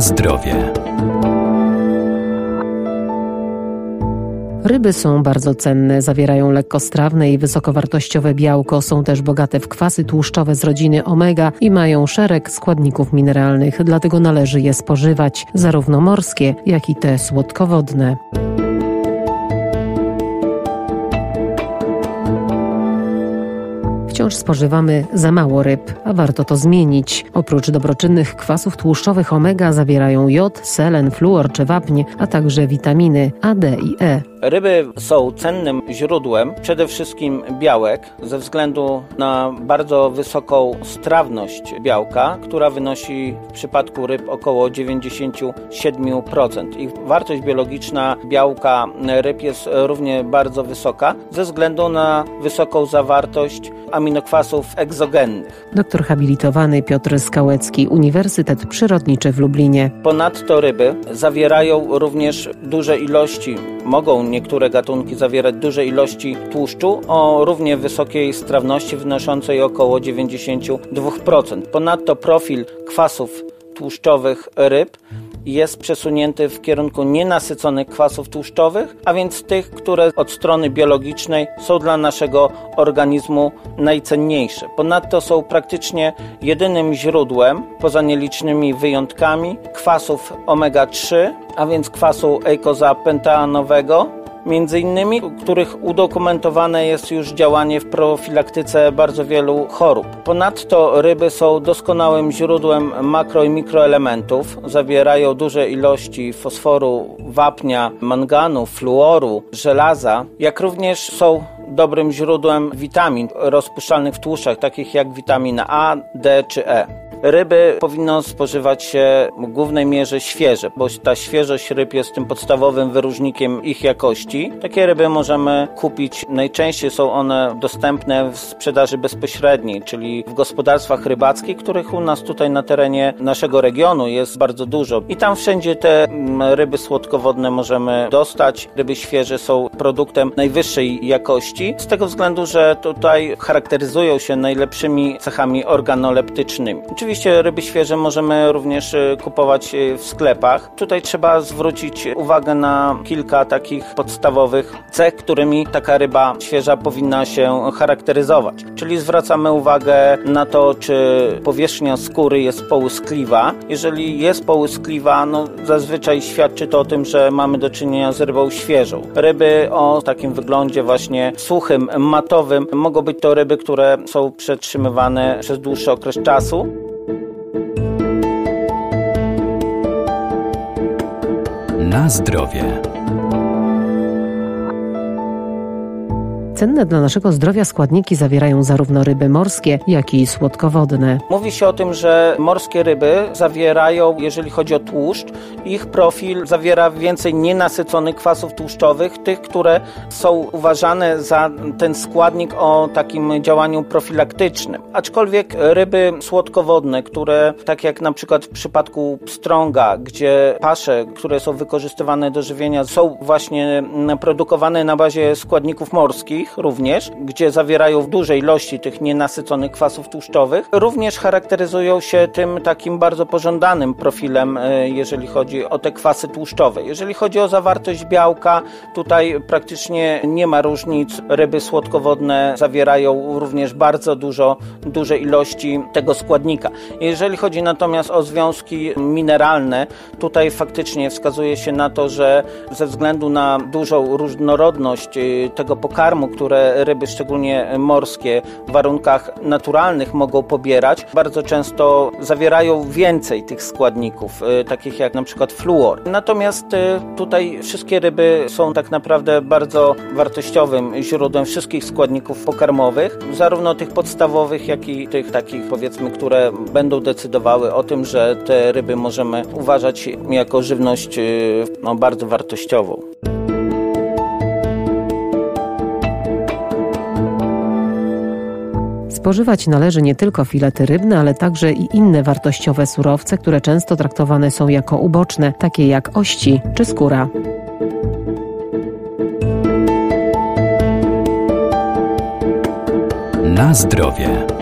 Zdrowie. Ryby są bardzo cenne, zawierają lekkostrawne i wysokowartościowe białko, są też bogate w kwasy tłuszczowe z rodziny omega i mają szereg składników mineralnych, dlatego należy je spożywać, zarówno morskie, jak i te słodkowodne. Wciąż spożywamy za mało ryb, a warto to zmienić. Oprócz dobroczynnych kwasów tłuszczowych omega zawierają jod, selen, fluor czy wapń, a także witaminy A, D i E. Ryby są cennym źródłem przede wszystkim białek ze względu na bardzo wysoką strawność białka, która wynosi w przypadku ryb około 97%. Ich wartość biologiczna białka ryb jest równie bardzo wysoka ze względu na wysoką zawartość aminokwasów egzogennych. Doktor habilitowany Piotr Skałecki, Uniwersytet Przyrodniczy w Lublinie. Ponadto ryby zawierają również duże ilości, mogą niektóre gatunki zawierać duże ilości tłuszczu o równie wysokiej strawności wynoszącej około 92%. Ponadto profil kwasów tłuszczowych ryb jest przesunięty w kierunku nienasyconych kwasów tłuszczowych, a więc tych, które od strony biologicznej są dla naszego organizmu najcenniejsze. Ponadto są praktycznie jedynym źródłem, poza nielicznymi wyjątkami, kwasów omega-3, a więc kwasu eikozapentaanowego, między innymi, których udokumentowane jest już działanie w profilaktyce bardzo wielu chorób. Ponadto ryby są doskonałym źródłem makro i mikroelementów. Zawierają duże ilości fosforu, wapnia, manganu, fluoru, żelaza, jak również są dobrym źródłem witamin rozpuszczalnych w tłuszczach, takich jak witamina A, D czy E. Ryby powinno spożywać się w głównej mierze świeże, bo ta świeżość ryb jest tym podstawowym wyróżnikiem ich jakości. Takie ryby możemy kupić, najczęściej są one dostępne w sprzedaży bezpośredniej, czyli w gospodarstwach rybackich, których u nas tutaj na terenie naszego regionu jest bardzo dużo. I tam wszędzie te mm, ryby słodkowodne możemy dostać. Ryby świeże są produktem najwyższej jakości, z tego względu, że tutaj charakteryzują się najlepszymi cechami organoleptycznymi. Ryby świeże możemy również e, kupować e, w sklepach. Tutaj trzeba zwrócić uwagę na kilka takich podstawowych cech, którymi taka ryba świeża powinna się charakteryzować. Czyli zwracamy uwagę na to, czy powierzchnia skóry jest połyskliwa. Jeżeli jest połyskliwa, no zazwyczaj świadczy to o tym, że mamy do czynienia z rybą świeżą. Ryby o takim wyglądzie właśnie suchym, matowym mogą być to ryby, które są przetrzymywane przez dłuższy okres czasu. Na zdrowie. Cenne dla naszego zdrowia składniki zawierają zarówno ryby morskie, jak i słodkowodne. Mówi się o tym, że morskie ryby zawierają, jeżeli chodzi o tłuszcz, ich profil zawiera więcej nienasyconych kwasów tłuszczowych, tych, które są uważane za ten składnik o takim działaniu profilaktycznym. Aczkolwiek ryby słodkowodne, które tak jak na przykład w przypadku pstrąga, gdzie pasze, które są wykorzystywane do żywienia, są właśnie produkowane na bazie składników morskich również, gdzie zawierają w dużej ilości tych nienasyconych kwasów tłuszczowych, również charakteryzują się tym takim bardzo pożądanym profilem, e, jeżeli chodzi o te kwasy tłuszczowe. Jeżeli chodzi o zawartość białka, tutaj praktycznie nie ma różnic. Ryby słodkowodne zawierają również bardzo dużo, duże ilości tego składnika. Jeżeli chodzi natomiast o związki mineralne, tutaj faktycznie wskazuje się na to, że ze względu na dużą różnorodność y, tego pokarmu, które ryby, szczególnie morskie, w warunkach naturalnych mogą pobierać, bardzo często zawierają więcej tych składników, y, takich jak na przykład fluor. Natomiast y, tutaj wszystkie ryby są tak naprawdę bardzo wartościowym źródłem wszystkich składników pokarmowych, zarówno tych podstawowych, jak i tych takich powiedzmy, które będą decydowały o tym, że te ryby możemy uważać jako żywność y, no, bardzo wartościową. Spożywać należy nie tylko filety rybne, ale także i inne wartościowe surowce, które często traktowane są jako uboczne, takie jak ości czy skóra. Na zdrowie.